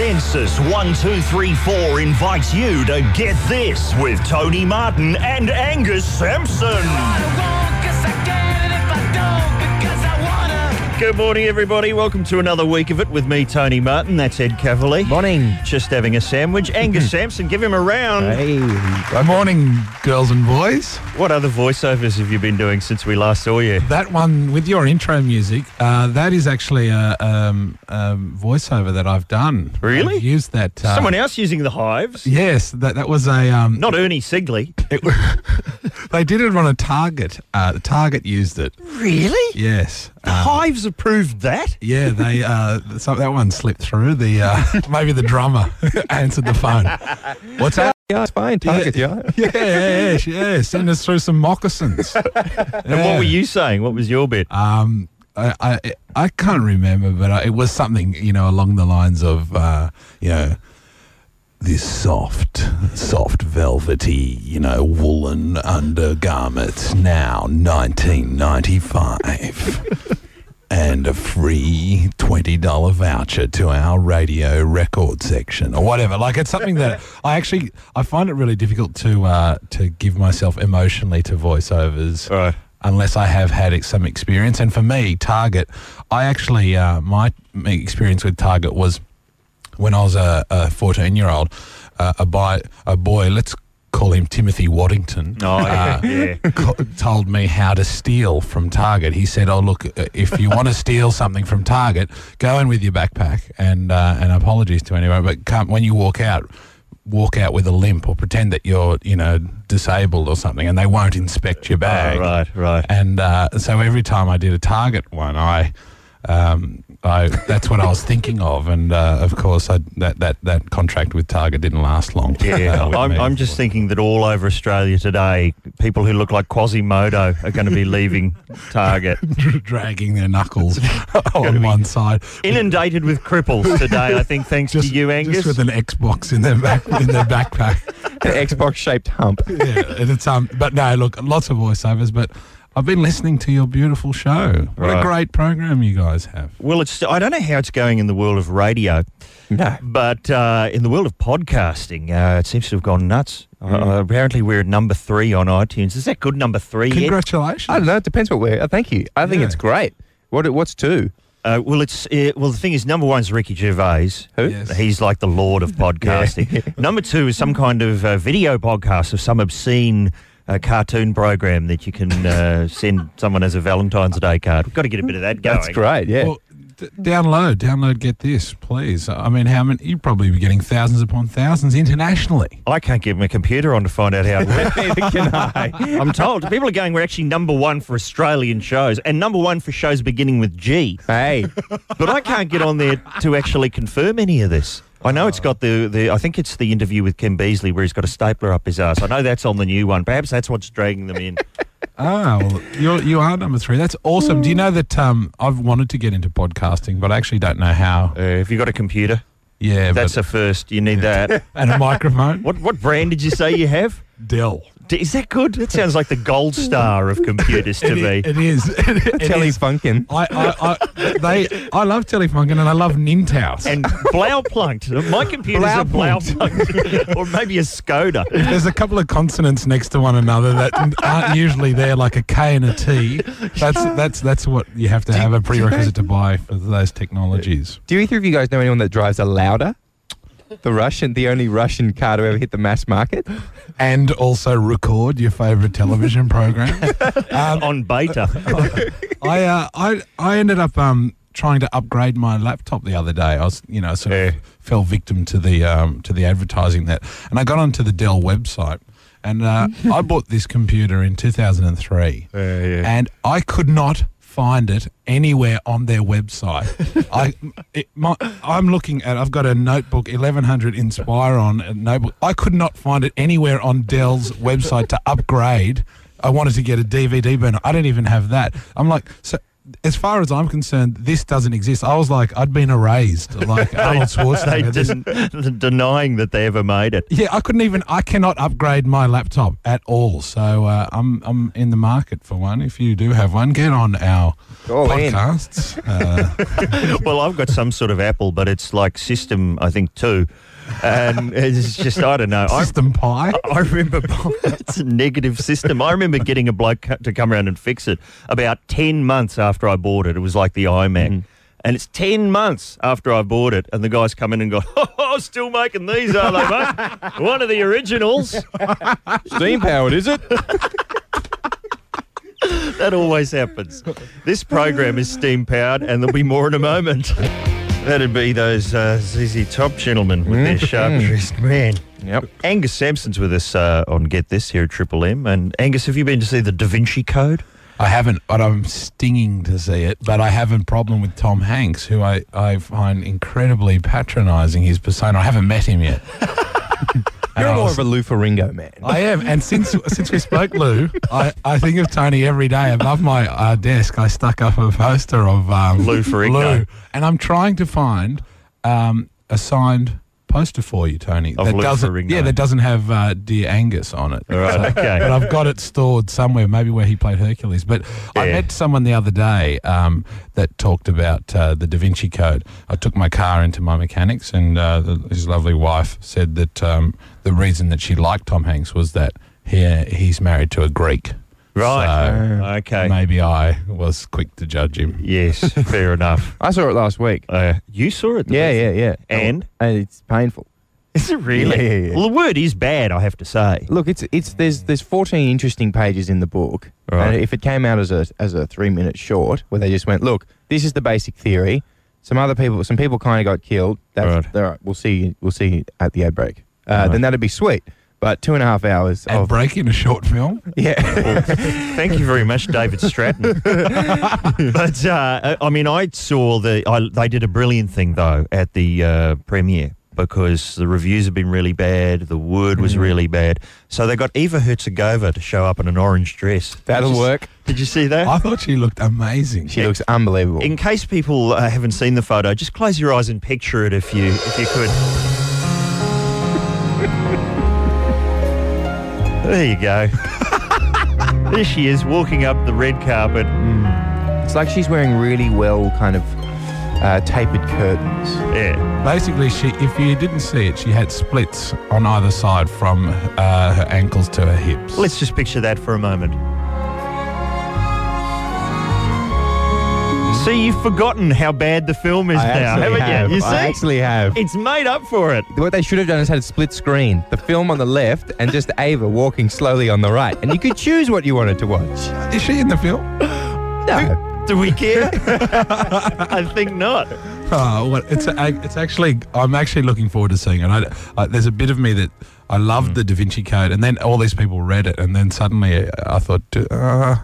Sensis 1234 invites you to get this with Tony Martin and Angus Sampson. Good morning, everybody. Welcome to another week of it with me, Tony Martin. That's Ed Kavalee. Morning. Just having a sandwich. Angus Sampson, give him a round. Hey. Good morning, girls and boys. What other voiceovers have you been doing since we last saw you? That one with your intro music, uh, that is actually a um, um, voiceover that I've done. Really? I've used that. Uh, Someone else using the hives? Yes, that that was a. Um, Not Ernie Sigley. it, they did it on a Target. Uh, the Target used it. Really? Yes. The Um, hives approved that? yeah, they uh, so that one slipped through. The uh, maybe the drummer answered the phone. What's that? Yeah, it's fine. Target, yeah. Yeah, yeah, yeah. Send us through some moccasins. And what were you saying? What was your bit? Um, I, I I can't remember, but uh, it was something you know along the lines of uh, you know this soft, soft velvety, you know, woolen undergarments now nineteen ninety five. And a free twenty dollar voucher to our radio record section, or whatever. Like it's something that I actually I find it really difficult to uh, to give myself emotionally to voiceovers Right. unless I have had some experience. And for me, Target, I actually, uh, my experience with Target was when I was a 14 year old, uh, a, boy, a boy, let's call him Timothy Waddington. Oh, yeah. yeah. co- told me how to steal from Target. He said, "Oh, look, uh, if you want to steal something from Target, go in with your backpack and uh, and apologies to anyone, but come, when you walk out." Walk out with a limp or pretend that you're, you know, disabled or something, and they won't inspect your bag. Oh, right, right. And uh, so every time I did a Target one, I, um, I that's what I was thinking of, and uh, of course, I, that that that contract with Target didn't last long. Yeah, uh, I'm. I'm just thinking that all over Australia today, people who look like Quasimodo are going to be leaving Target. dragging their knuckles on one side. Inundated with cripples today, I think, thanks to you, Angus. Just with an Xbox in their back in their backpack. An Xbox shaped hump. Yeah, and it's um. But no, look, lots of voiceovers. But I've been listening to your beautiful show. What Right. a great program you guys have. well, it's I don't know how it's going in the world of radio, No. but uh, in the world of podcasting, uh, it seems to have gone nuts. Uh, apparently, we're at number three on iTunes. Is that good number three yet? Congratulations. I don't know. It depends what we're. Uh, thank you. I think Yeah. it's great. What? What's two? Uh, well, it's uh, well. The thing is, number one is Ricky Gervais. Who? Yes. He's like the lord of podcasting. number two is some kind of uh, video podcast of some obscene uh, cartoon program that you can uh, send someone as a Valentine's Day card. We've got to get a bit of that going. That's great. Yeah. Well, d- download, download. Get this, please. I mean, how many? You'd probably be getting thousands upon thousands internationally. I can't get my computer on to find out how it works. Neither can I. I'm told people are going. We're actually number one for Australian shows and number one for shows beginning with G. Hey. But I can't get on there to actually confirm any of this. I know it's got the, the I think it's the interview with Kim Beazley where he's got a stapler up his ass. I know that's on the new one. Perhaps that's what's dragging them in. Ah, well, you're, you are number three. That's awesome. Do you know that um, I've wanted to get into podcasting, but I actually don't know how. Uh, have you got a computer? Yeah, That's but, a first. You need that. and a microphone. What what brand did you say you have? Dell. D- Is that good? That sounds like the gold star of computers to It me. i- it is. It Telly is. I, I, I, they, I love Telefunken and I love Nintaus. and Blauplunked. My computer's a Blauplunked. or maybe a Skoda. There's a couple of consonants next to one another that aren't usually there, like a K and a T. That's that's that's what you have to have a prerequisite to buy for those technologies. Do either of you guys know anyone that drives a Lada? The Russian, the only Russian car to ever hit the mass market. And also record your favourite television program. Um, On beta. I uh, I I ended up um trying to upgrade my laptop the other day. I was you know sort Yeah. of fell victim to the um to the advertising that, and I got onto the Dell website, and uh, I bought this computer in 2003, and I could not find it anywhere on their website. I it, my, I'm looking at I've got a notebook 1100 Inspiron a uh, notebook. I could not find it anywhere on Dell's website to upgrade. I wanted to get a DVD burner. I don't even have that. I'm like, so as far as I'm concerned, this doesn't exist. I was like, I'd been erased, like Arnold They Schwarzenegger. This- didn't, denying that they ever made it. yeah, I couldn't even. I cannot upgrade my laptop at all. So uh, I'm I'm in the market for one. If you do have one, get on our All podcasts. Uh, well, I've got some sort of Apple, but it's like System, I think, two. And it's just, I don't know. I, System Pi. I remember it's a negative system. I remember getting a bloke to come around and fix it about 10 months after I bought it. It was like the iMac. Mm-hmm. And it's 10 months after I bought it, and the guys come in and go, Oh, still making these, are they, mate? One of the originals. Steam powered, is it? That always happens. This program is steam powered, and there'll be more in a moment. That'd be those uh, ZZ Top gentlemen with their sharp-dressed man. Yep. Angus Sampson's with us uh, on Get This here at Triple M. And Angus, have you been to see the Da Vinci Code? I haven't, but I'm stinging to see it. But I have a problem with Tom Hanks, who I, I find incredibly patronising his persona. I haven't met him yet. And You're more was- of a Lou Ferrigno man. I am, and since since we spoke, Lou, I, I think of Tony every day. Above my uh, desk, I stuck up a poster of um, Lou Ferrigno. Lou, and I'm trying to find um, a signed poster for you, Tony. Of that Lou doesn't, Ferrigno. yeah, that doesn't have uh, Dear Angus on it. All right, So- okay. but I've got it stored somewhere, maybe where he played Hercules. But I met someone the other day um, that talked about uh, the Da Vinci Code. I took my car into my mechanics, and uh, the, his lovely wife said that um, the reason that she liked Tom Hanks was that he, he's married to a Greek. Right. okay. Maybe I was quick to judge him. Yes, fair enough. I saw it last week. Uh, you saw it? Yeah, yeah, yeah. And? and it's painful. Is it really? Yeah, yeah, yeah. Well, the word is bad, I have to say. Look, it's it's there's there's 14 interesting pages in the book. Right. And if it came out as a as a three minute short, where they just went, look, this is the basic theory. Some other people, some people kind of got killed. That's Right. all right. We'll see. We'll see at the ad break. Uh, Right. Then that'd be sweet. But two and a half hours And of breaking a short film. yeah. Thank you very much, David Stratton. but uh, I mean, I saw the. I, they did a brilliant thing though at the uh, premiere because the reviews have been really bad. The word was Mm. really bad, so they got Eva Herzegovina to show up in an orange dress. That'll Did you s- work. Did you see that? I thought she looked amazing. She looks unbelievable. In case people uh, haven't seen the photo, just close your eyes and picture it if you if you could. There you go. there she is walking up the red carpet. It's like she's wearing really well kind of uh, tapered curtains. Yeah. Basically, she if you didn't see it, she had splits on either side from uh, her ankles to her hips. Let's just picture that for a moment. See, you've forgotten how bad the film is I now, actually haven't have. you? You see? I actually have. it's made up for it. What they should have done is had a split screen. The film on the left and just Ava walking slowly on the right. And you could choose what you wanted to watch. Is she in the film? No. Do we care? I think not. Oh, what it's a, it's actually I'm actually looking forward to seeing it. I, I, there's a bit of me that I loved the Da Vinci Code, and then all these people read it, and then suddenly I thought, uh,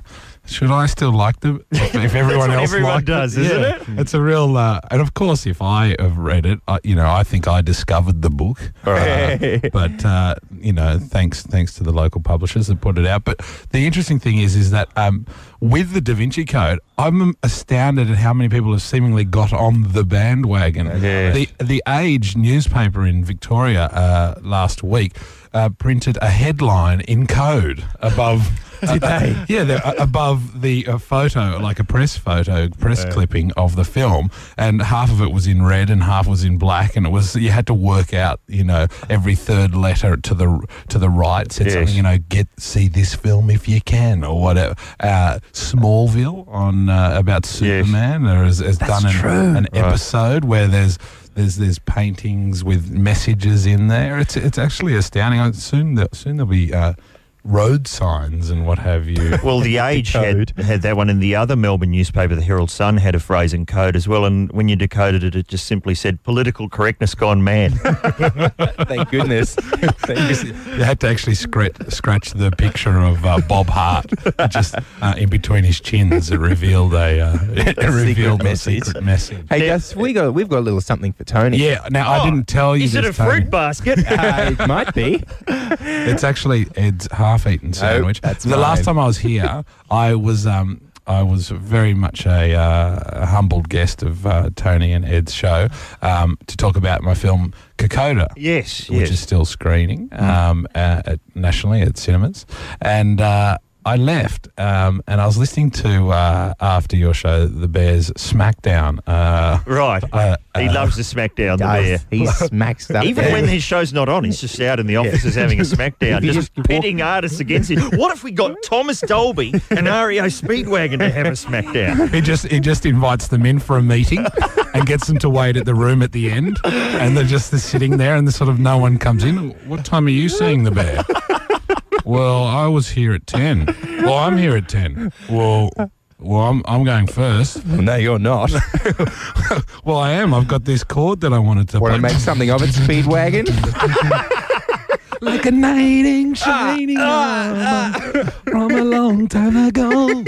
should I still like them if, everyone else everyone liked does, it? isn't Yeah. it? It's a real, uh, and of course, if I have read it, I, you know, I think I discovered the book. Uh, but uh, you know, thanks thanks to the local publishers that put it out. But the interesting thing is, is that um, with the Da Vinci Code, I'm astounded at how many people have seemingly got on the bandwagon. Yeah. The the Age newspaper in Victoria uh, last week uh, printed a headline in code above. Did they? Yeah, they're, above the uh, photo, like a press photo, press clipping of the film, and half of it was in red and half was in black, and it was you had to work out, you know, every third letter to the to the right said Yes. something, you know, get see this film if you can or whatever. Uh, Smallville on uh, about Superman, there has, has done an, an episode where there's. There's there's paintings with messages in there. It's it's actually astounding. I- Soon soon there'll be uh, road signs and what have you. Well, the Age had, had that one, and the other Melbourne newspaper, the Herald Sun, had a phrase in code as well. And when you decoded it, it just simply said "political correctness gone mad." Thank goodness. Thank. You had to actually scratch, scratch the picture of uh, Bob Hart just uh, in between his chins. It revealed a, uh, it revealed a message. secret message. Hey, Yeah. Gus, we got we've got a little something for Tony. Yeah. Now I Oh, didn't tell you. Is it a Tony. fruit basket? Uh, it might be. It's actually Ed's half-eaten sandwich. that's the last time I was here, I was um, I was very much a, uh, a humbled guest of uh, Tony and Ed's show um, to talk about my film Kokoda. Yes, Which yes. is still screening um, uh, at, nationally at cinemas, and uh, I left um, and I was listening to uh, after your show, The Bears Smackdown. Uh, right. uh, he uh, loves the smackdown, the bear. He smacks that. Even there. when his show's not on, he's just out in the offices having a smackdown, If just, just walk- pitting artists against him. What if we got Thomas Dolby and REO Speedwagon to have a smackdown? He just he just invites them in for a meeting and gets them to wait at the room at the end, and they're just sitting there, and the sort of no one comes in. What time are you seeing the bear? Well, I was here at ten. Well, I'm here at ten. Well, well, I'm I'm going first. no, you're not. Well, I am. I've got this chord that I wanted to Want to play. make something of it, Speedwagon? like a knight in shining ah, armor ah, ah. from a long time ago.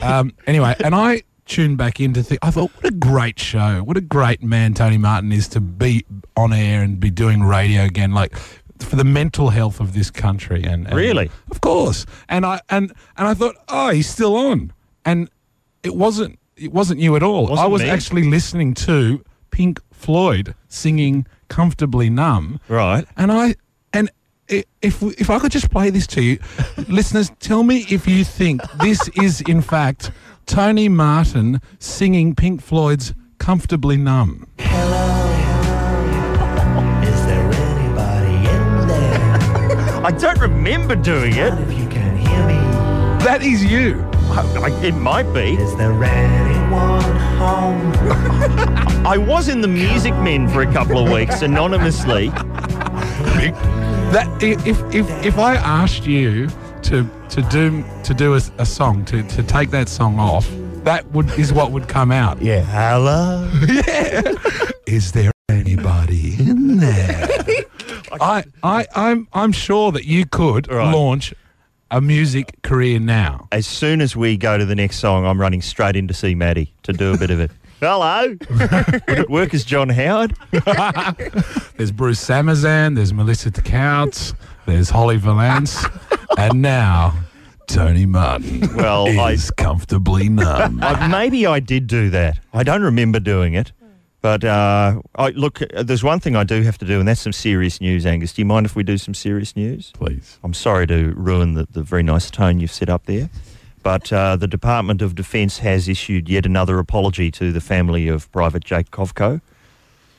um, anyway, and I tuned back into think. I thought, what a great show! What a great man Tony Martin is to be on air and be doing radio again. Like for the mental health of this country, and, and Really? of course. And I and and I thought, oh, he's still on, and it wasn't. It wasn't you at all. Wasn't I was me. actually listening to Pink Floyd singing "Comfortably Numb." Right. And I and i- if if I could just play this to you, listeners, tell me if you think this is in fact Tony Martin singing Pink Floyd's "Comfortably Numb." Is I don't remember doing it. If you can hear me, That is you. I, I, it might be. is there anyone home? I was in the Music Men for a couple of weeks anonymously. That if if if I asked you to to do to do a, a song to to take that song off, that would is what would come out. yeah. Hello. yeah. Is there anybody in there? I, I, I'm, I'm sure that you could Right. launch a music career now. As soon as we go to the next song, I'm running straight in to see Maddie to do a bit of it. Hello. Would it work as John Howard? There's Bruce Samazan, there's Melissa Tkautz, there's Holly Valance, and now Tony Martin Well, I- is comfortably numb. Uh, maybe I did do that. I don't remember doing it. But uh, I, look, there's one thing I do have to do, and that's some serious news, Angus. Do you mind if we do some serious news? Please. I'm sorry to ruin the, the very nice tone you've set up there. But uh, the Department of Defence has issued yet another apology to the family of Private Jake Kovco.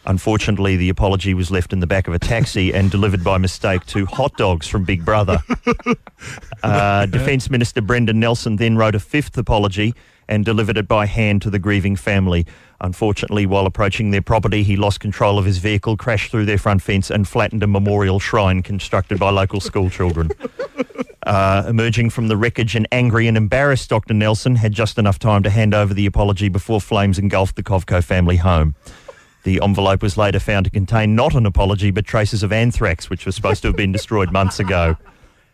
Unfortunately, the apology was left in the back of a taxi and delivered by mistake to hot dogs from Big Brother. Uh, Defence Minister Brendan Nelson then wrote a fifth apology and delivered it by hand to the grieving family. Unfortunately, while approaching their property, he lost control of his vehicle, crashed through their front fence, and flattened a memorial shrine constructed by local school children. Uh, emerging from the wreckage and angry and embarrassed, Dr. Nelson had just enough time to hand over the apology before flames engulfed the Kovco family home. The envelope was later found to contain not an apology but traces of anthrax, which was supposed to have been destroyed months ago.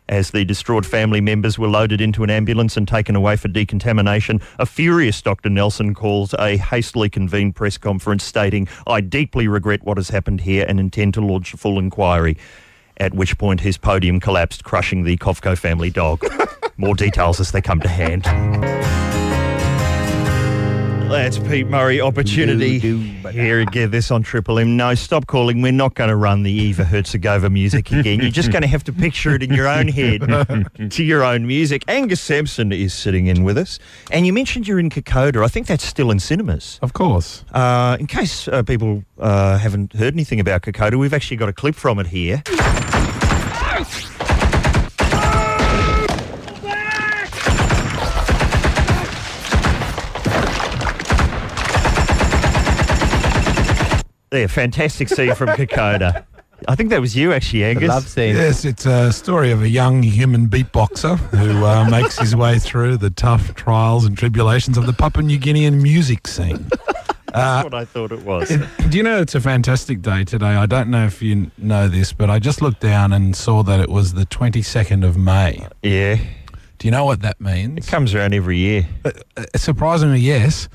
As the distraught family members were loaded into an ambulance and taken away for decontamination, a furious Dr. Nelson calls a hastily convened press conference stating, I deeply regret what has happened here and intend to launch a full inquiry. At which point his podium collapsed, crushing the Kovco family dog. More details as they come to hand. That's Pete Murray. Opportunity here again. This on Triple M. No, stop calling. We're not going to run the Eva Herzigova music again. You're just going to have to picture it in your own head to your own music. Angus Sampson is sitting in with us, and you mentioned you're in Kokoda. I think that's still in cinemas. Of course. Uh, in case uh, people uh, haven't heard anything about Kokoda, we've actually got a clip from it here. There, fantastic scene from Kokoda. I think that was you, actually, I Angus. love seeing Yes, it's a story of a young human beatboxer who uh, makes his way through the tough trials and tribulations of the Papua New Guinean music scene. That's what I thought it was. Do you know it's a fantastic day today? I don't know if you know this, but I just looked down and saw that it was the 22nd of May. yeah, Do you know what that means? it comes around every year. Uh, surprisingly, yes.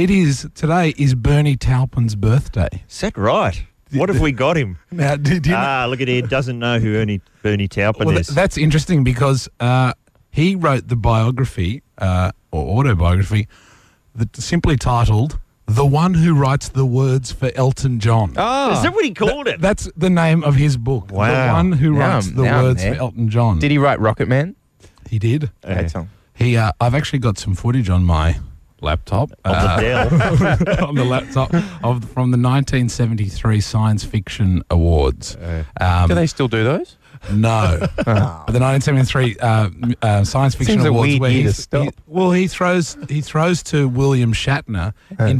It is today is Bernie Taupin's birthday. Is that right? What have we got him? Now, do, do you know, Ah, look at Ed. Doesn't know who Ernie Bernie Taupin well, is. th- that's interesting because uh, he wrote the biography uh, or autobiography that simply titled "The One Who Writes the Words for Elton John." Oh, Is that what he called it? That's the name of his book. The Wow. one who Now writes I'm- the now I'm words there. for Elton John. did he write Rocket Man? He did. Okay, Tom. He. Uh, I've actually got some footage on my laptop. On uh, the Dell. on the laptop of from the 1973 Science Fiction Awards. Um, Do they still do those? no, but the 1973 uh, uh, Science Fiction Seems a Awards. weird where he, stop. he- well, he throws he throws to William Shatner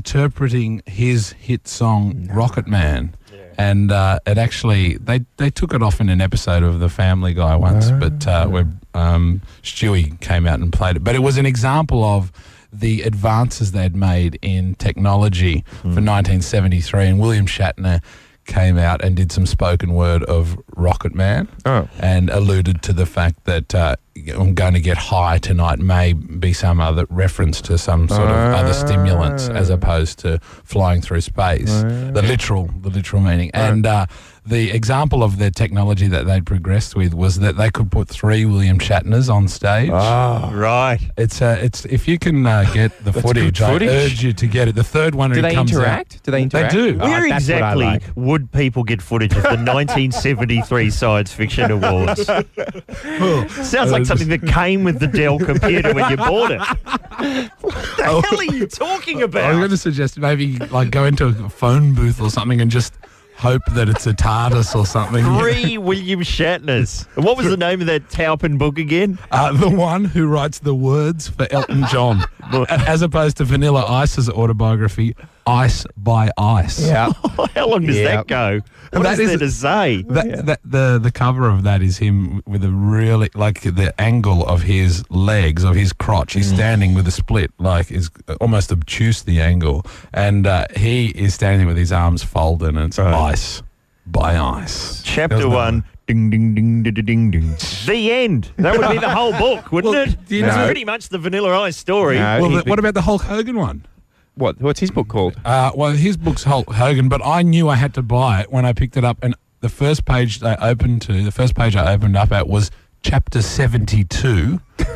interpreting his hit song "Rocket Man." And uh, it actually they, they took it off in an episode of The Family Guy once, but uh, where um, Stewie came out and played it. But it was an example of the advances they'd made in technology for 1973, and William Shatner came out and did some spoken word of Rocket Man Oh. and alluded to the fact that uh, I'm going to get high tonight may be some other reference to some sort of other stimulants as opposed to flying through space. The literal, the literal meaning. And uh, the example of the technology that they'd progressed with was that they could put three William Shatners on stage. Oh. right. It's uh, it's if you can uh, get the footage, footage. I urge you to get it. The third one Do who they comes out- interact? Do they interact? They do. Oh, Where that's exactly like. would people get footage of the 1973 Science Fiction Awards? Sounds like something that came with the Dell computer when you bought it. What the hell are you talking about? I was going to suggest maybe like go into a phone booth or something and just hope that it's a TARDIS or something. Three William Shatners. What was the name of that Taupin book again? Uh, the one who writes the words for Elton John, as opposed to Vanilla Ice's autobiography, Ice by Ice. Yeah. How long does Yeah. that go? What That is is- there to say? That, that, the the cover of that is him with a really like the angle of his legs of his crotch. He's standing with a split, like is almost obtuse the angle, and uh, he is standing with his arms folded, and it's Right. ice by ice. There Chapter was no- one. Ding ding ding ding ding ding. The end. That would be the whole book, wouldn't Well, it? do you It's know- pretty much the Vanilla Ice story. No, Well, he- the, what about the Hulk Hogan one? What? What's his book called? Uh, well, his book's Hulk Hogan, but I knew I had to buy it when I picked it up, and the first page I opened to, the first page I opened up at was chapter seventy-two.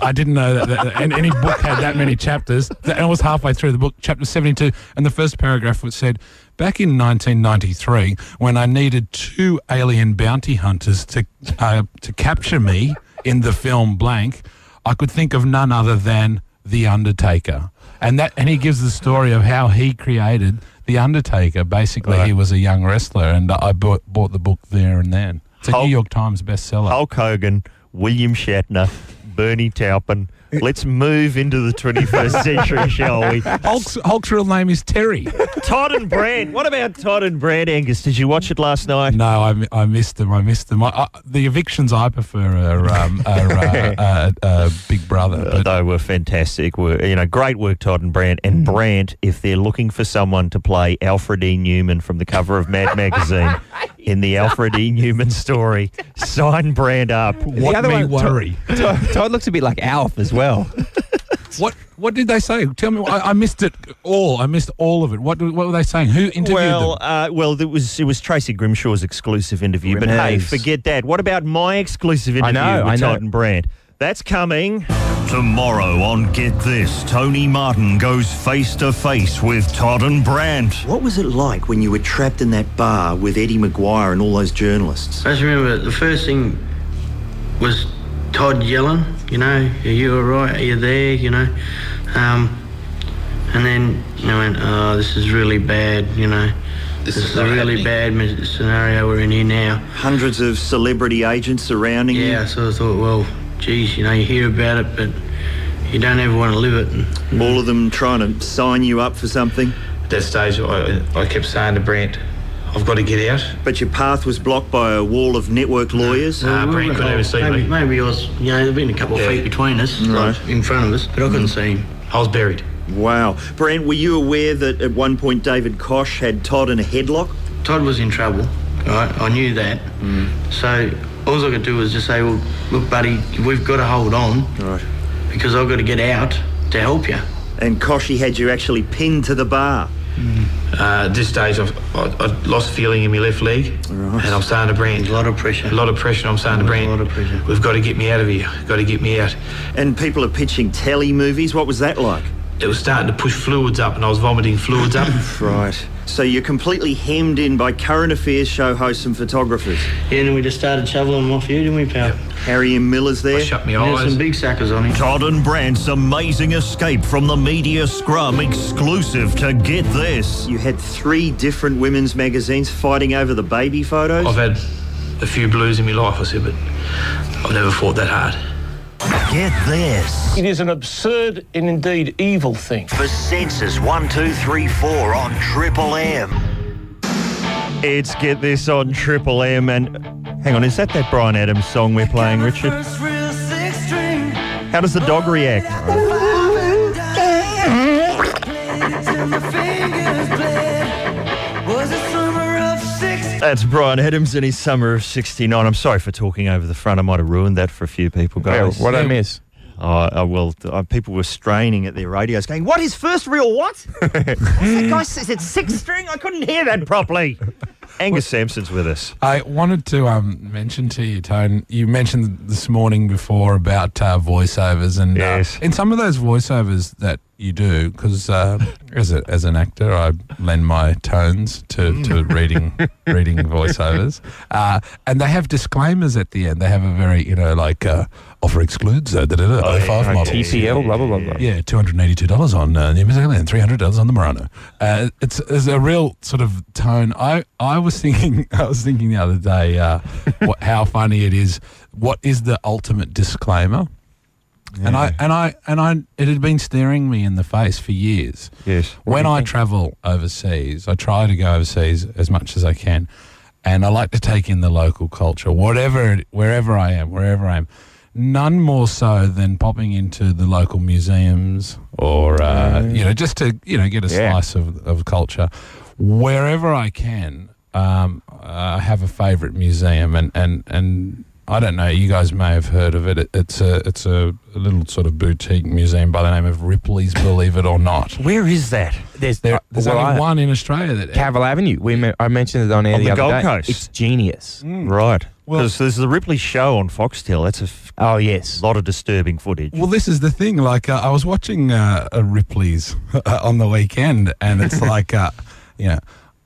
I didn't know that, that and any book had that many chapters. And I was halfway through the book, chapter 72, and the first paragraph was said, Back in 1993, when I needed two alien bounty hunters to, uh, to capture me in the film Blank, I could think of none other than The Undertaker. And that, and he gives the story of how he created The Undertaker. Basically, he was a young wrestler, and I bought, bought the book there and then. It's a Hulk- New York Times bestseller. Hulk Hogan, William Shatner, Bernie Taupin. Let's move into the 21st century, shall we? Hulk's, Hulk's real name is Terry. Todd and Brant. What about Todd and Brant, Angus? Did you watch it last night? No, I, I missed them. I missed them. I, I, the evictions I prefer are, um, are uh, uh, uh, Big Brother. Uh, But they were fantastic. Were you know great work, Todd and Brant. And Brant, if they're looking for someone to play Alfred E. Newman from the cover of Mad Magazine in the Alfred E. Newman story, sign Brant up. what other me one- worry? Todd, Todd looks a bit like Alf as well. what what did they say? Tell me. I, I missed it all. I missed all of it. What what were they saying? Who interviewed Well, them? uh, well, it was it was Tracy Grimshaw's exclusive interview. But hey, forget that. What about my exclusive interview know, with I know. Todd and Brant? That's coming. Tomorrow on Get This, Tony Martin goes face to face with Todd and Brant. What was it like when you were trapped in that bar with Eddie McGuire and all those journalists? I just remember the first thing was Todd yelling, you know, are you all right? Are you there? You know, um, and then I went, oh, this is really bad. You know, this, is, a really bad scenario we're in here now. Hundreds of celebrity agents surrounding you. Yeah, so I thought, well, geez, you know, you hear about it, but you don't ever want to live it. And All of them trying to sign you up for something. At that stage, I, I kept saying to Brent, I've got to get out. But your path was blocked by a wall of network lawyers. Nah, we Brent were- couldn't see maybe, me. Maybe I was, you know, there'd been a couple of feet between us, Right. in front of us, but I couldn't see him. I was buried. Wow. Brent, were you aware that at one point David Koch had Todd in a headlock? Todd was in trouble, right? I knew that. Mm. So all I could do was just say, well, look, buddy, we've got to hold on Right. because I've got to get out to help you. And Kochie had you actually pinned to the bar. Uh, at this stage, I've I, I lost feeling in my left leg, and I'm starting to brand. A lot of pressure. A lot of pressure. I'm starting to brand. A lot of pressure. We've got to get me out of here. Got to get me out. And people are pitching telly movies. What was that like? It was starting to push fluids up, and I was vomiting fluids up. Right. So you're completely hemmed in by current affairs show hosts and photographers. Yeah, and then we just started shoveling them off you, didn't we, pal? Harry M. Miller's there. I shut my There's eyes. some big suckers on him. Todd and Brant's amazing escape from the media scrum exclusive to Get This. You had three different women's magazines fighting over the baby photos. I've had a few blues in my life, I said, but I've never fought that hard. Get This. It is an absurd and indeed evil thing. For Sensis 1234 on Triple M. It's Get This on Triple M. And hang on, is that that Bryan Adams song we're playing, Richard? How does the dog react? That's Bryan Adams in his summer of 69. I'm sorry for talking over the front. I might have ruined that for a few people, Yeah, guys. what I miss? Oh, uh, well, uh, people were straining at their radios going, What is first real what? What's that guy says it's six string? I couldn't hear that properly. Angus Sampson's with us. I wanted to um, mention to you, Tone. You mentioned this morning before about uh, voiceovers, and Yes. uh, in some of those voiceovers that you do, because uh, as a, as an actor, I lend my tones to, to reading reading voiceovers, uh, and they have disclaimers at the end. They have a very you know like uh, offer excludes uh, da, da, da, Oh, 05 yeah. models. TPL, blah, blah, blah, blah. Yeah, two hundred and eighty-two dollars on uh, the Amazon and three hundred dollars on the Murano. Uh, it's, it's a real sort of tone. I, I was thinking, I was thinking the other day, uh, what, how funny it is. What is the ultimate disclaimer? And I and I and I, it had been staring me in the face for years. Yes. When I travel overseas, I try to go overseas as much as I can, and I like to take in the local culture, whatever, it- wherever I am, wherever I am. None more so than popping into the local museums or uh, you know just to you know get a Yeah. slice of, of culture. Wherever I can, um, I have a favourite museum, and, and, and I don't know. You guys may have heard of it. it it's a it's a, a little sort of boutique museum by the name of Ripley's. Believe it or not. Where is that? There's, There, uh, there's well, only I- one in Australia that Cavill Avenue. We me- I mentioned it on air On the, the other Gold day. Coast. It's genius. Right. Well- Because there's the Ripley show on Foxtel. That's a f- Oh yes. a lot of disturbing footage. Well, this is the thing. Like, uh, I was watching uh, a Ripley's uh, on the weekend, and it's like, uh, you know,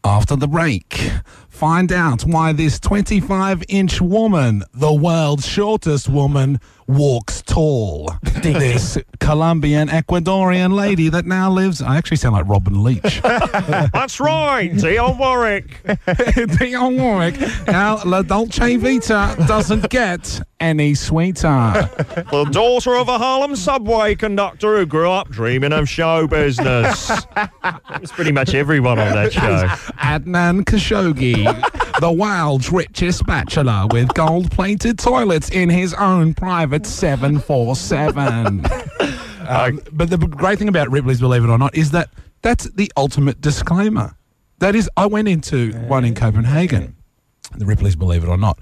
after the break, find out why this 25 inch woman, the world's shortest woman, walks tall. this Colombian Ecuadorian lady that now lives. I actually sound like Robin Leach. That's right. Dionne Warwick. Dionne Warwick. Now, La Dolce Vita doesn't get any sweeter. the daughter of a Harlem subway conductor who grew up dreaming of show business. It's pretty much everyone on that show. Adnan Khashoggi, the world's richest bachelor with gold plated toilets in his own private 747. Um, but the great thing about Ripley's, believe it or not, is that that's the ultimate disclaimer. That is, I went into one in Copenhagen, the Ripley's, believe it or not,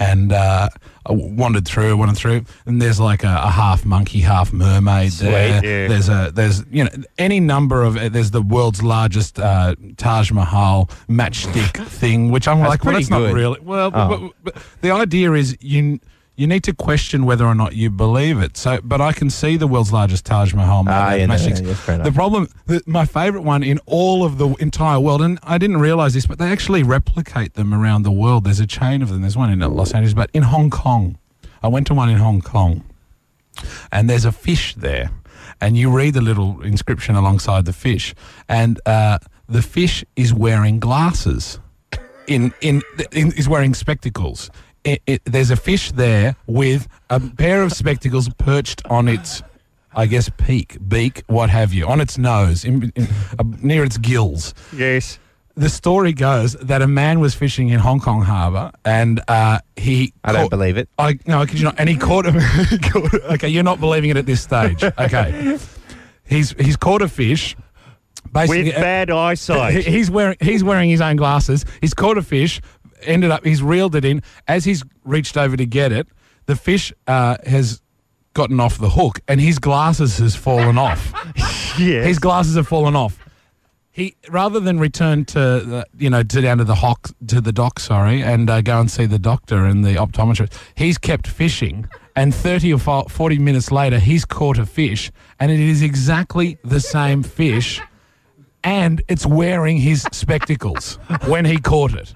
and uh, wandered through, wandered through, and there's like a, a half monkey, half mermaid there. yeah. There's a there's you know any number of there's the world's largest uh, Taj Mahal matchstick thing, which I'm like, well, that's not really well. Oh. But, but the idea is you. You need to question whether or not you believe it. So, but I can see the world's largest Taj Mahal Ah, yeah, no, matchsticks. no, yes, fair enough. the problem, the, my favourite one in all of the entire world, and I didn't realise this, but they actually replicate them around the world. There's a chain of them. There's one in Los Angeles, but in Hong Kong, I went to one in Hong Kong, and there's a fish there, and you read the little inscription alongside the fish, and uh, the fish is wearing glasses, in in, in is wearing spectacles. It, it, there's a fish there with a pair of spectacles perched on its, I guess, peak, beak, what have you, on its nose, in, in, uh, near its gills Yes. the story goes that a man was fishing in Hong Kong harbour and uh, he. I don't caught- believe it. I no, I kid you not. And he caught him. okay, you're not believing it at this stage. Okay, he's he's caught a fish. Basically, With bad eyesight. he's wearing he's wearing his own glasses. He's caught a fish. Ended up he's reeled it in. As he's reached over to get it, the fish uh, has gotten off the hook, and his glasses has fallen off. yes. His glasses have fallen off. he rather than return to the, you know to down to the hock to the dock, sorry, and uh, go and see the doctor and the optometrist, he's kept fishing. And 30 or 40 minutes later, he's caught a fish, and it is exactly the same fish, and it's wearing his spectacles when he caught it.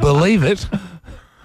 Believe it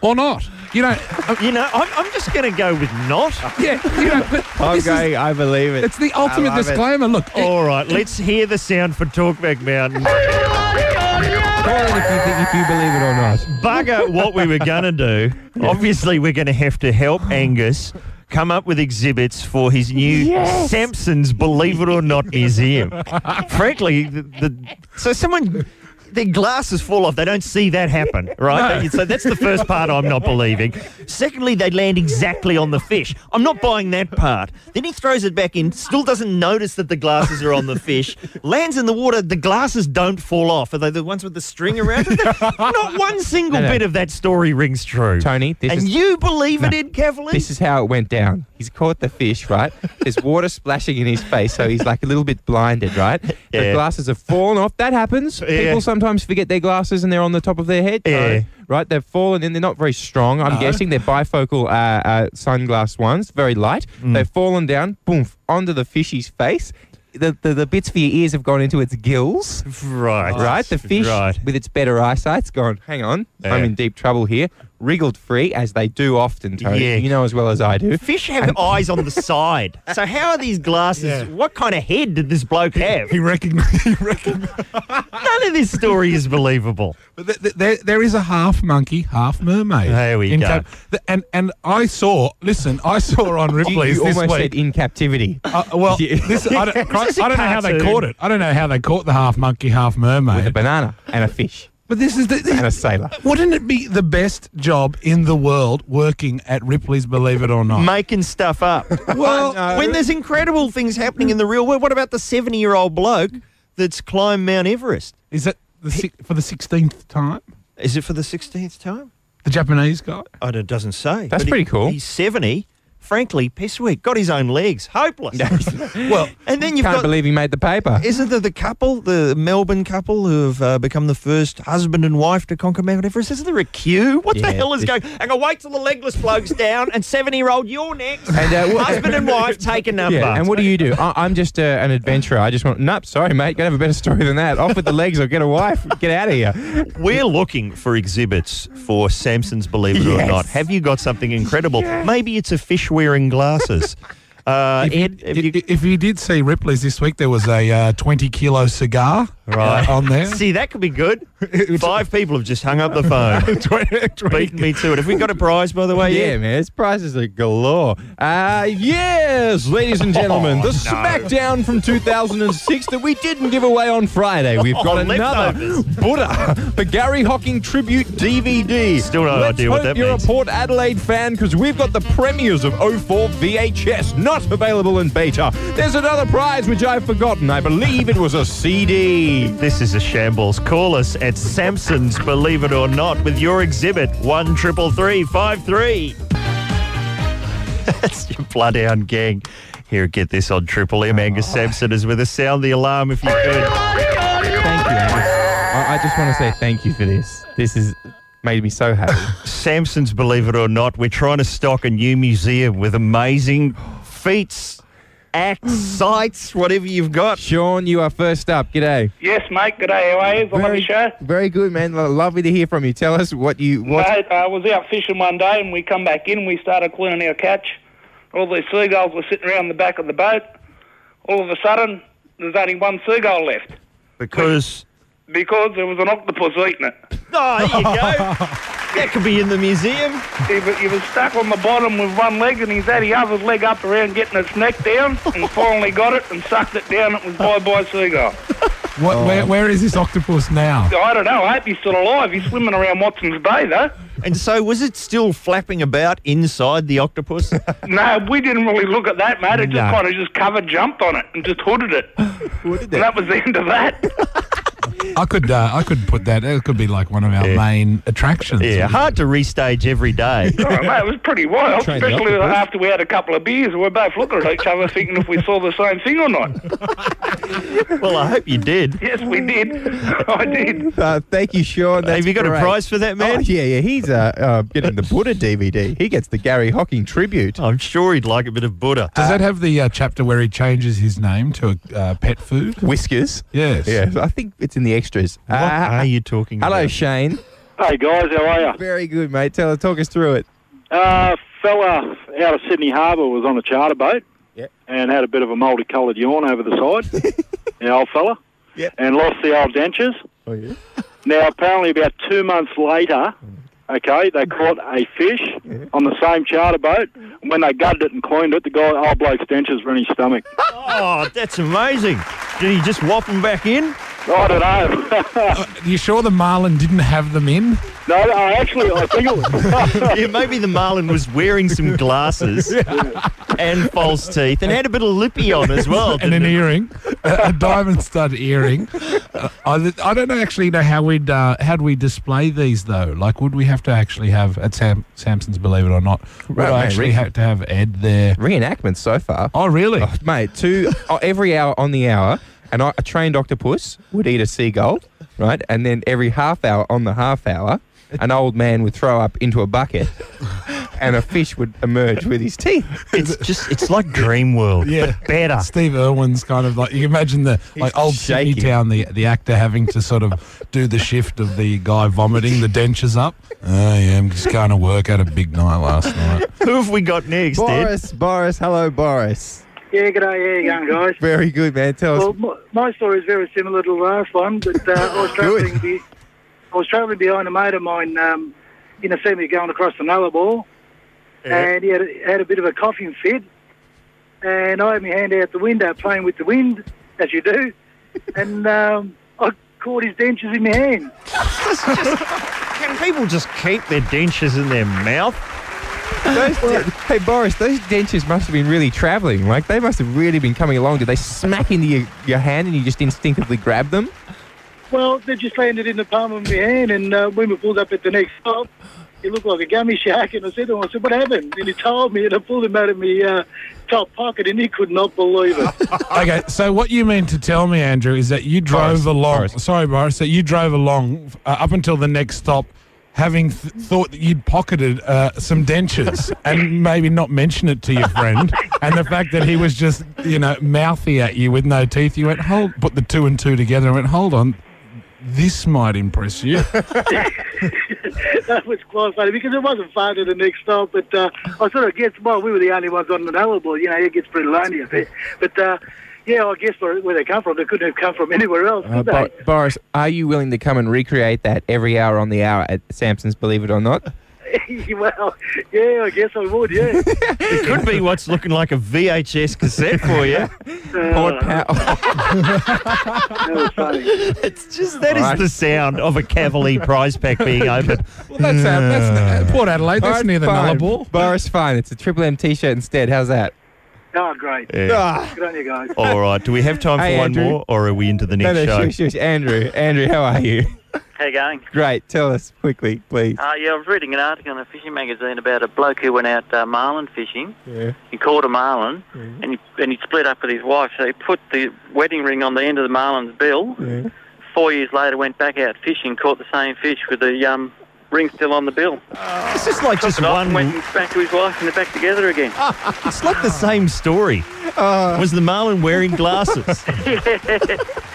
or not. You know, You know, I'm, I'm just going to go with not. yeah, you know, but I'm this is- I believe it. it's the ultimate love it. disclaimer. Look, it- All right, let's hear the sound for Talkback Mountain. If you think if you believe it or not. Bugger what we were going to do. Obviously, we're going to have to help Angus come up with exhibits for his new Sampson's Believe It or Not Museum. Frankly, the, the so someone their glasses fall off. They don't see that happen, right? So that's the first part I'm not believing. Secondly, they land exactly on the fish. I'm not buying that part. Then he throws it back in, still doesn't notice that the glasses are on the fish, lands in the water, the glasses don't fall off. Are they the ones with the string around it? Not one single No, no. bit of that story rings true. Tony, this and is- you believe it No. in Kavalee? This is how it went down. He's caught the fish, right? There's water splashing in his face, so he's like a little bit blinded, right? Yeah. The glasses have fallen off. That happens. Yeah. People sometimes forget their glasses and they're on the top of their head. So, Yeah. right? They've fallen and they're not very strong. I'm No. guessing they're bifocal uh, uh, sunglass ones, very light. Mm. They've fallen down, boom, onto the fishy's face. The, the, the bits for your ears have gone into its gills. right. Right, the fish Right. with its better eyesight's gone. Hang on, I'm in deep trouble here. Wriggled free, as they do often. Tony. Yeah. You know as well as I do. Fish have eyes on the side. So how are these glasses? Yeah. What kind of head did this bloke have? he recognized. He recognized. None of this story is believable. But th- th- there, there is a half monkey, half mermaid. There we in go. Cap- th- and and I saw. Listen, I saw on You, Ripley's you this almost week. said in captivity. uh, well, this, I, don't, Is this a I don't know how they caught it. I don't know how they caught the half monkey, half mermaid with a banana and a fish But this is the. and a sailor. wouldn't it be the best job in the world working at Ripley's? Believe it or not. Making stuff up. Well, when there's incredible things happening in the real world, what about the 70 year old bloke that's climbed Mount Everest? is it the for the sixteenth time? Is it for the 16th time? The Japanese guy. Oh, it doesn't say. That's But he- pretty cool. He's 70. Frankly, piss weak. Got his own legs. Hopeless. Well, and then you've Can't got. believe he made the paper. Isn't there the couple, the Melbourne couple, who have uh, become the first husband and wife to conquer Mount Everest? Isn't there a queue? What the hell is going? I'm going to wait till the legless bloke's down and 70 year old, you're next. And, uh, husband and wife take a number. Yeah, and what do you do? I, I'm just uh, an adventurer. I just want. Nope, sorry, mate. Gotta have a better story than that. Off with the legs or get a wife. Get out of here. We're looking for exhibits for Sampson's Believe It or Not. Have you got something incredible? Maybe it's a fish wearing glasses. Uh, if, you, Ed, have you- if, if you did see Ripley's this week, there was a uh, twenty kilo cigar Right. on there. See, that could be good. Five people have just hung up the phone, 20, 20 beaten me to it. Have we got a prize, by the way? Yeah, yet? man, its prizes are galore. Uh, yes, ladies and gentlemen, the SmackDown from 2006 that we didn't give away on Friday. We've got Oh, another leftovers. Buddha, the Gary Hocking tribute DVD. Still no Let's idea what hope that you're means. a Port Adelaide fan because we've got the premieres of 04 VHS, not available in beta. There's another prize which I've forgotten. I believe it was a CD. This is a shambles. Call us at Sampson's Believe It or Not with your exhibit one triple three five three. That's your bloodhound gang. Here, get this on Triple M. Angus Sampson is with us. Sound the alarm if you could. Thank you, Angus. I, I just want to say thank you for this. This has made me so happy. Sampson's Believe It or Not. We're trying to stock a new museum with amazing feats, acts, sites, whatever you've got. Sean, you are first up. G'day. Yes, mate. Good day. How are you? I love your show. very good, man. Lo- Lovely to hear from you. Tell us what you what. Mate, I was out fishing one day and we come back in and we started cleaning our catch. All these seagulls were sitting around the back of the boat. All of a sudden, there's only one seagull left Because. Because there was an octopus eating it. Oh, there you go. that could be in the museum. He was, he was stuck on the bottom with one leg and he's had his other leg up around getting its neck down and finally got it and sucked it down. It was bye-bye seagull. What, where, oh. where is this octopus now? I don't know. I hope he's still alive. He's swimming around Watson's Bay, though. And so, was it still flapping about inside the octopus? No, we didn't really look at that, mate. It just No. kind of just covered, jumped on it, and just hooded it. and that was the end of that. I could uh, I could put that. It could be like one of our Yeah. main attractions. yeah, hard to restage every day. oh, mate, it was pretty wild, especially after we had a couple of beers. and We're both looking at each other, thinking if we saw the same thing or not. Well, I hope you did. Yes, we did. I did. Uh, thank you, Sean. That's Have you got great. a prize for that, man? Oh, yeah, yeah. He's uh, uh, getting the Buddha DVD. He gets the Gary Hocking tribute. I'm sure he'd like a bit of Buddha. Does that have the uh, chapter where he changes his name to a uh, pet food? Whiskas. Yes. Yeah, I think it's in the extras. What Uh, are you talking hello, about? Shane. Hey guys, how are you? Very good, mate. Tell us, talk us through it. Uh, fella out of Sydney Harbour was on a charter boat Yep. and had a bit of a multicoloured yawn over the side. the old fella. Yep. And lost the old dentures. Oh yeah. Now, apparently, about two months later, okay, they caught a fish on the same charter boat. And when they gutted it and cleaned it, the guy, old bloke's dentures were in his stomach. Oh, that's amazing. Did he just whop them back in? I don't know. You sure the Marlin didn't have them in? no, I actually, I think it was. yeah, maybe the Marlin was wearing some glasses and false teeth and had a bit of lippy on as well. and an it? earring, a, a diamond stud earring. Uh, I, I don't actually know how we'd uh, how do we display these though. Like, would we have to actually have at Sam Sampson's Believe It or Not? Would Right, I mate, actually re- have to have Ed there? Reenactments so far. Oh, really? Oh, mate, two oh, every hour on the hour, and I, a trained octopus would eat a seagull, right? And then every half hour on the half hour, an old man would throw up into a bucket, and a fish would emerge with his teeth. It's just, it's like Dream World, Yeah. but better. Steve Irwin's kind of like you can imagine the like old Sydney town, the the actor having to sort of do the shift of the guy vomiting the dentures up. Oh yeah, I'm just going to work. Had a big night last night. Who have we got next, Ed? Boris, Boris, hello, Boris. Yeah, g'day. How you going, guys? Very good, man. Tell us. Well, my, my story is very similar to the last one, but uh, I was travelling. Be, I was travelling behind a mate of mine um, in a semi going across the Nullarbor, and he had, had a bit of a coughing fit, and I had my hand out the window playing with the wind, as you do, and um, I caught his dentures in my hand. Can people just keep their dentures in their mouth? Those de- hey, Boris, those dentures must have been really travelling. Like, they must have really been coming along. Did they smack into your, your hand and you just instinctively grab them? Well, they just landed in the palm of my hand, and uh, when we pulled up at the next stop, he looked like a gummy shark, and I said to him, I said, what happened? And he told me, and I pulled him out of my uh, top pocket, and he could not believe it. Okay, so what you mean to tell me, Andrew, is that you drove Boris, along. Boris. Sorry, Boris, that you drove along uh, up until the next stop, having th- thought that you'd pocketed uh, some dentures and maybe not mention it to your friend, and the fact that he was just, you know, mouthy at you with no teeth. You went, hold, put the two and two together, and went, hold on. This might impress you. that was quite funny because it wasn't far to the next stop, but uh, I sort of guess, well, we were the only ones on the Nullarbor, you know, it gets pretty lonely up there. But, uh, yeah, I guess where, where they come from, they couldn't have come from anywhere else, Uh, could they? Bo- Boris, are you willing to come and recreate that every hour on the hour at Sampson's Believe It or Not? well, yeah, I guess I would, yeah. It could be what's looking like a VHS cassette for you. Port Uh, pow- that was funny. It's just that is All right. the sound of a Kavalee prize pack being opened. Well, that's, uh, that's uh, Port Adelaide. That's All right, near the fine. Nullarbor. Boris, fine. It's a Triple M t-shirt instead. How's that? Oh, great. Yeah. Ah. Good on you guys. All right. Do we have time for Hey, one Andrew. more, or are we into the No, next no, show? shush, shush. Andrew, Andrew, how are you? How you going? Great. Tell us quickly, please. Uh, yeah, I was reading an article in a fishing magazine about a bloke who went out uh, marlin fishing. Yeah. He caught a marlin, and he and he split up with his wife. So he put the wedding ring on the end of the marlin's bill. Yeah. Four years later, went back out fishing, caught the same fish with the um, ring still on the bill. It's just like Took just it off and one. went back to his wife, and they're back together again. It's like the same story. Was the Marlin wearing glasses?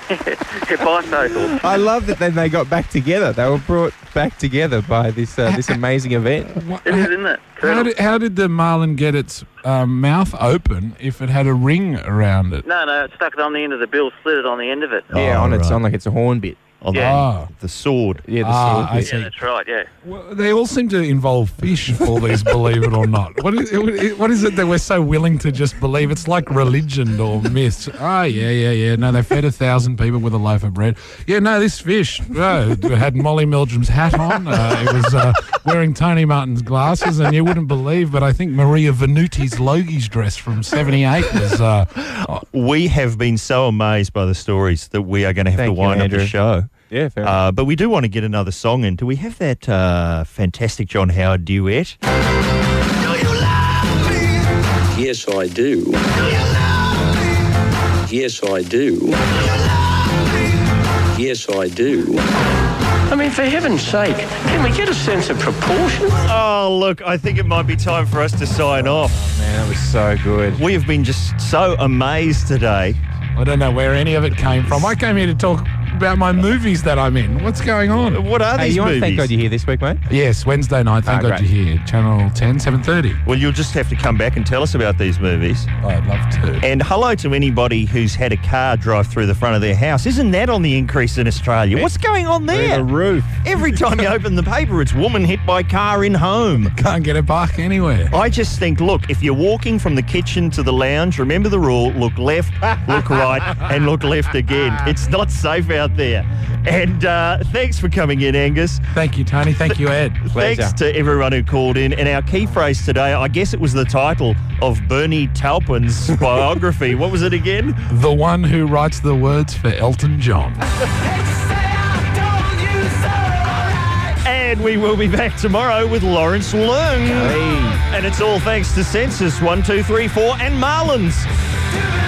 Bifocal. I love that then they got back together. They were brought back together by this uh, this amazing event. It is, isn't it? How did, how did the marlin get its um, mouth open if it had a ring around it? No, no, it stuck it on the end of the bill, slid it on the end of it. Yeah, Oh, on its right. on like it's a horn bit. On Yeah. Ah. the, the sword. Yeah, the Ah, sword I see. Yeah, that's right. Yeah. Well, they all seem to involve fish, all these, believe it or not. What is, what is it that we're so willing to just believe? It's like religion or myths. Oh, yeah, yeah, yeah. No, they fed a thousand people with a loaf of bread. Yeah, no, this fish oh, it had Molly Meldrum's hat on. Uh, it was uh, wearing Tony Martin's glasses, and you wouldn't believe, but I think Maria Venuti's Logie's dress from 78 was. Uh, We have been so amazed by the stories that we are going to have Thank to you, wind up the show. Yeah, fair Uh, but we do want to get another song in. Do we have that uh, fantastic John Howard duet? Yes, I do. Yes, I do. Yes, I do. I mean, for heaven's sake, can we get a sense of proportion? Oh, look, I think it might be time for us to sign off. Man, that was so good. We have been just so amazed today. I don't know where any of it came from. I came here to talk about my movies that I'm in. What's going on? What are Hey, these you want to movies? thank God you're here this week, mate? Yes, Wednesday night. Thank Ah, God great. you're here. Channel 10, 7.30. Well, you'll just have to come back and tell us about these movies. I'd love to. And hello to anybody who's had a car drive through the front of their house. Isn't that on the increase in Australia? What's going on Through there? the roof. Every time you open the paper, it's woman hit by car in home. Can't get a park anywhere. I just think, look, if you're walking from the kitchen to the lounge, remember the rule look left, look right, and look left again. It's not safe out there. And uh, thanks for coming in, Angus. Thank you, Tony. Thank you, Ed. Thanks to everyone who called in. And our key phrase today, I guess it was the title of Bernie Taupin's biography. What was it again? The one who writes the words for Elton John. And we will be back tomorrow with Lawrence Leung. And it's all thanks to Sensis 1234 and Marlins.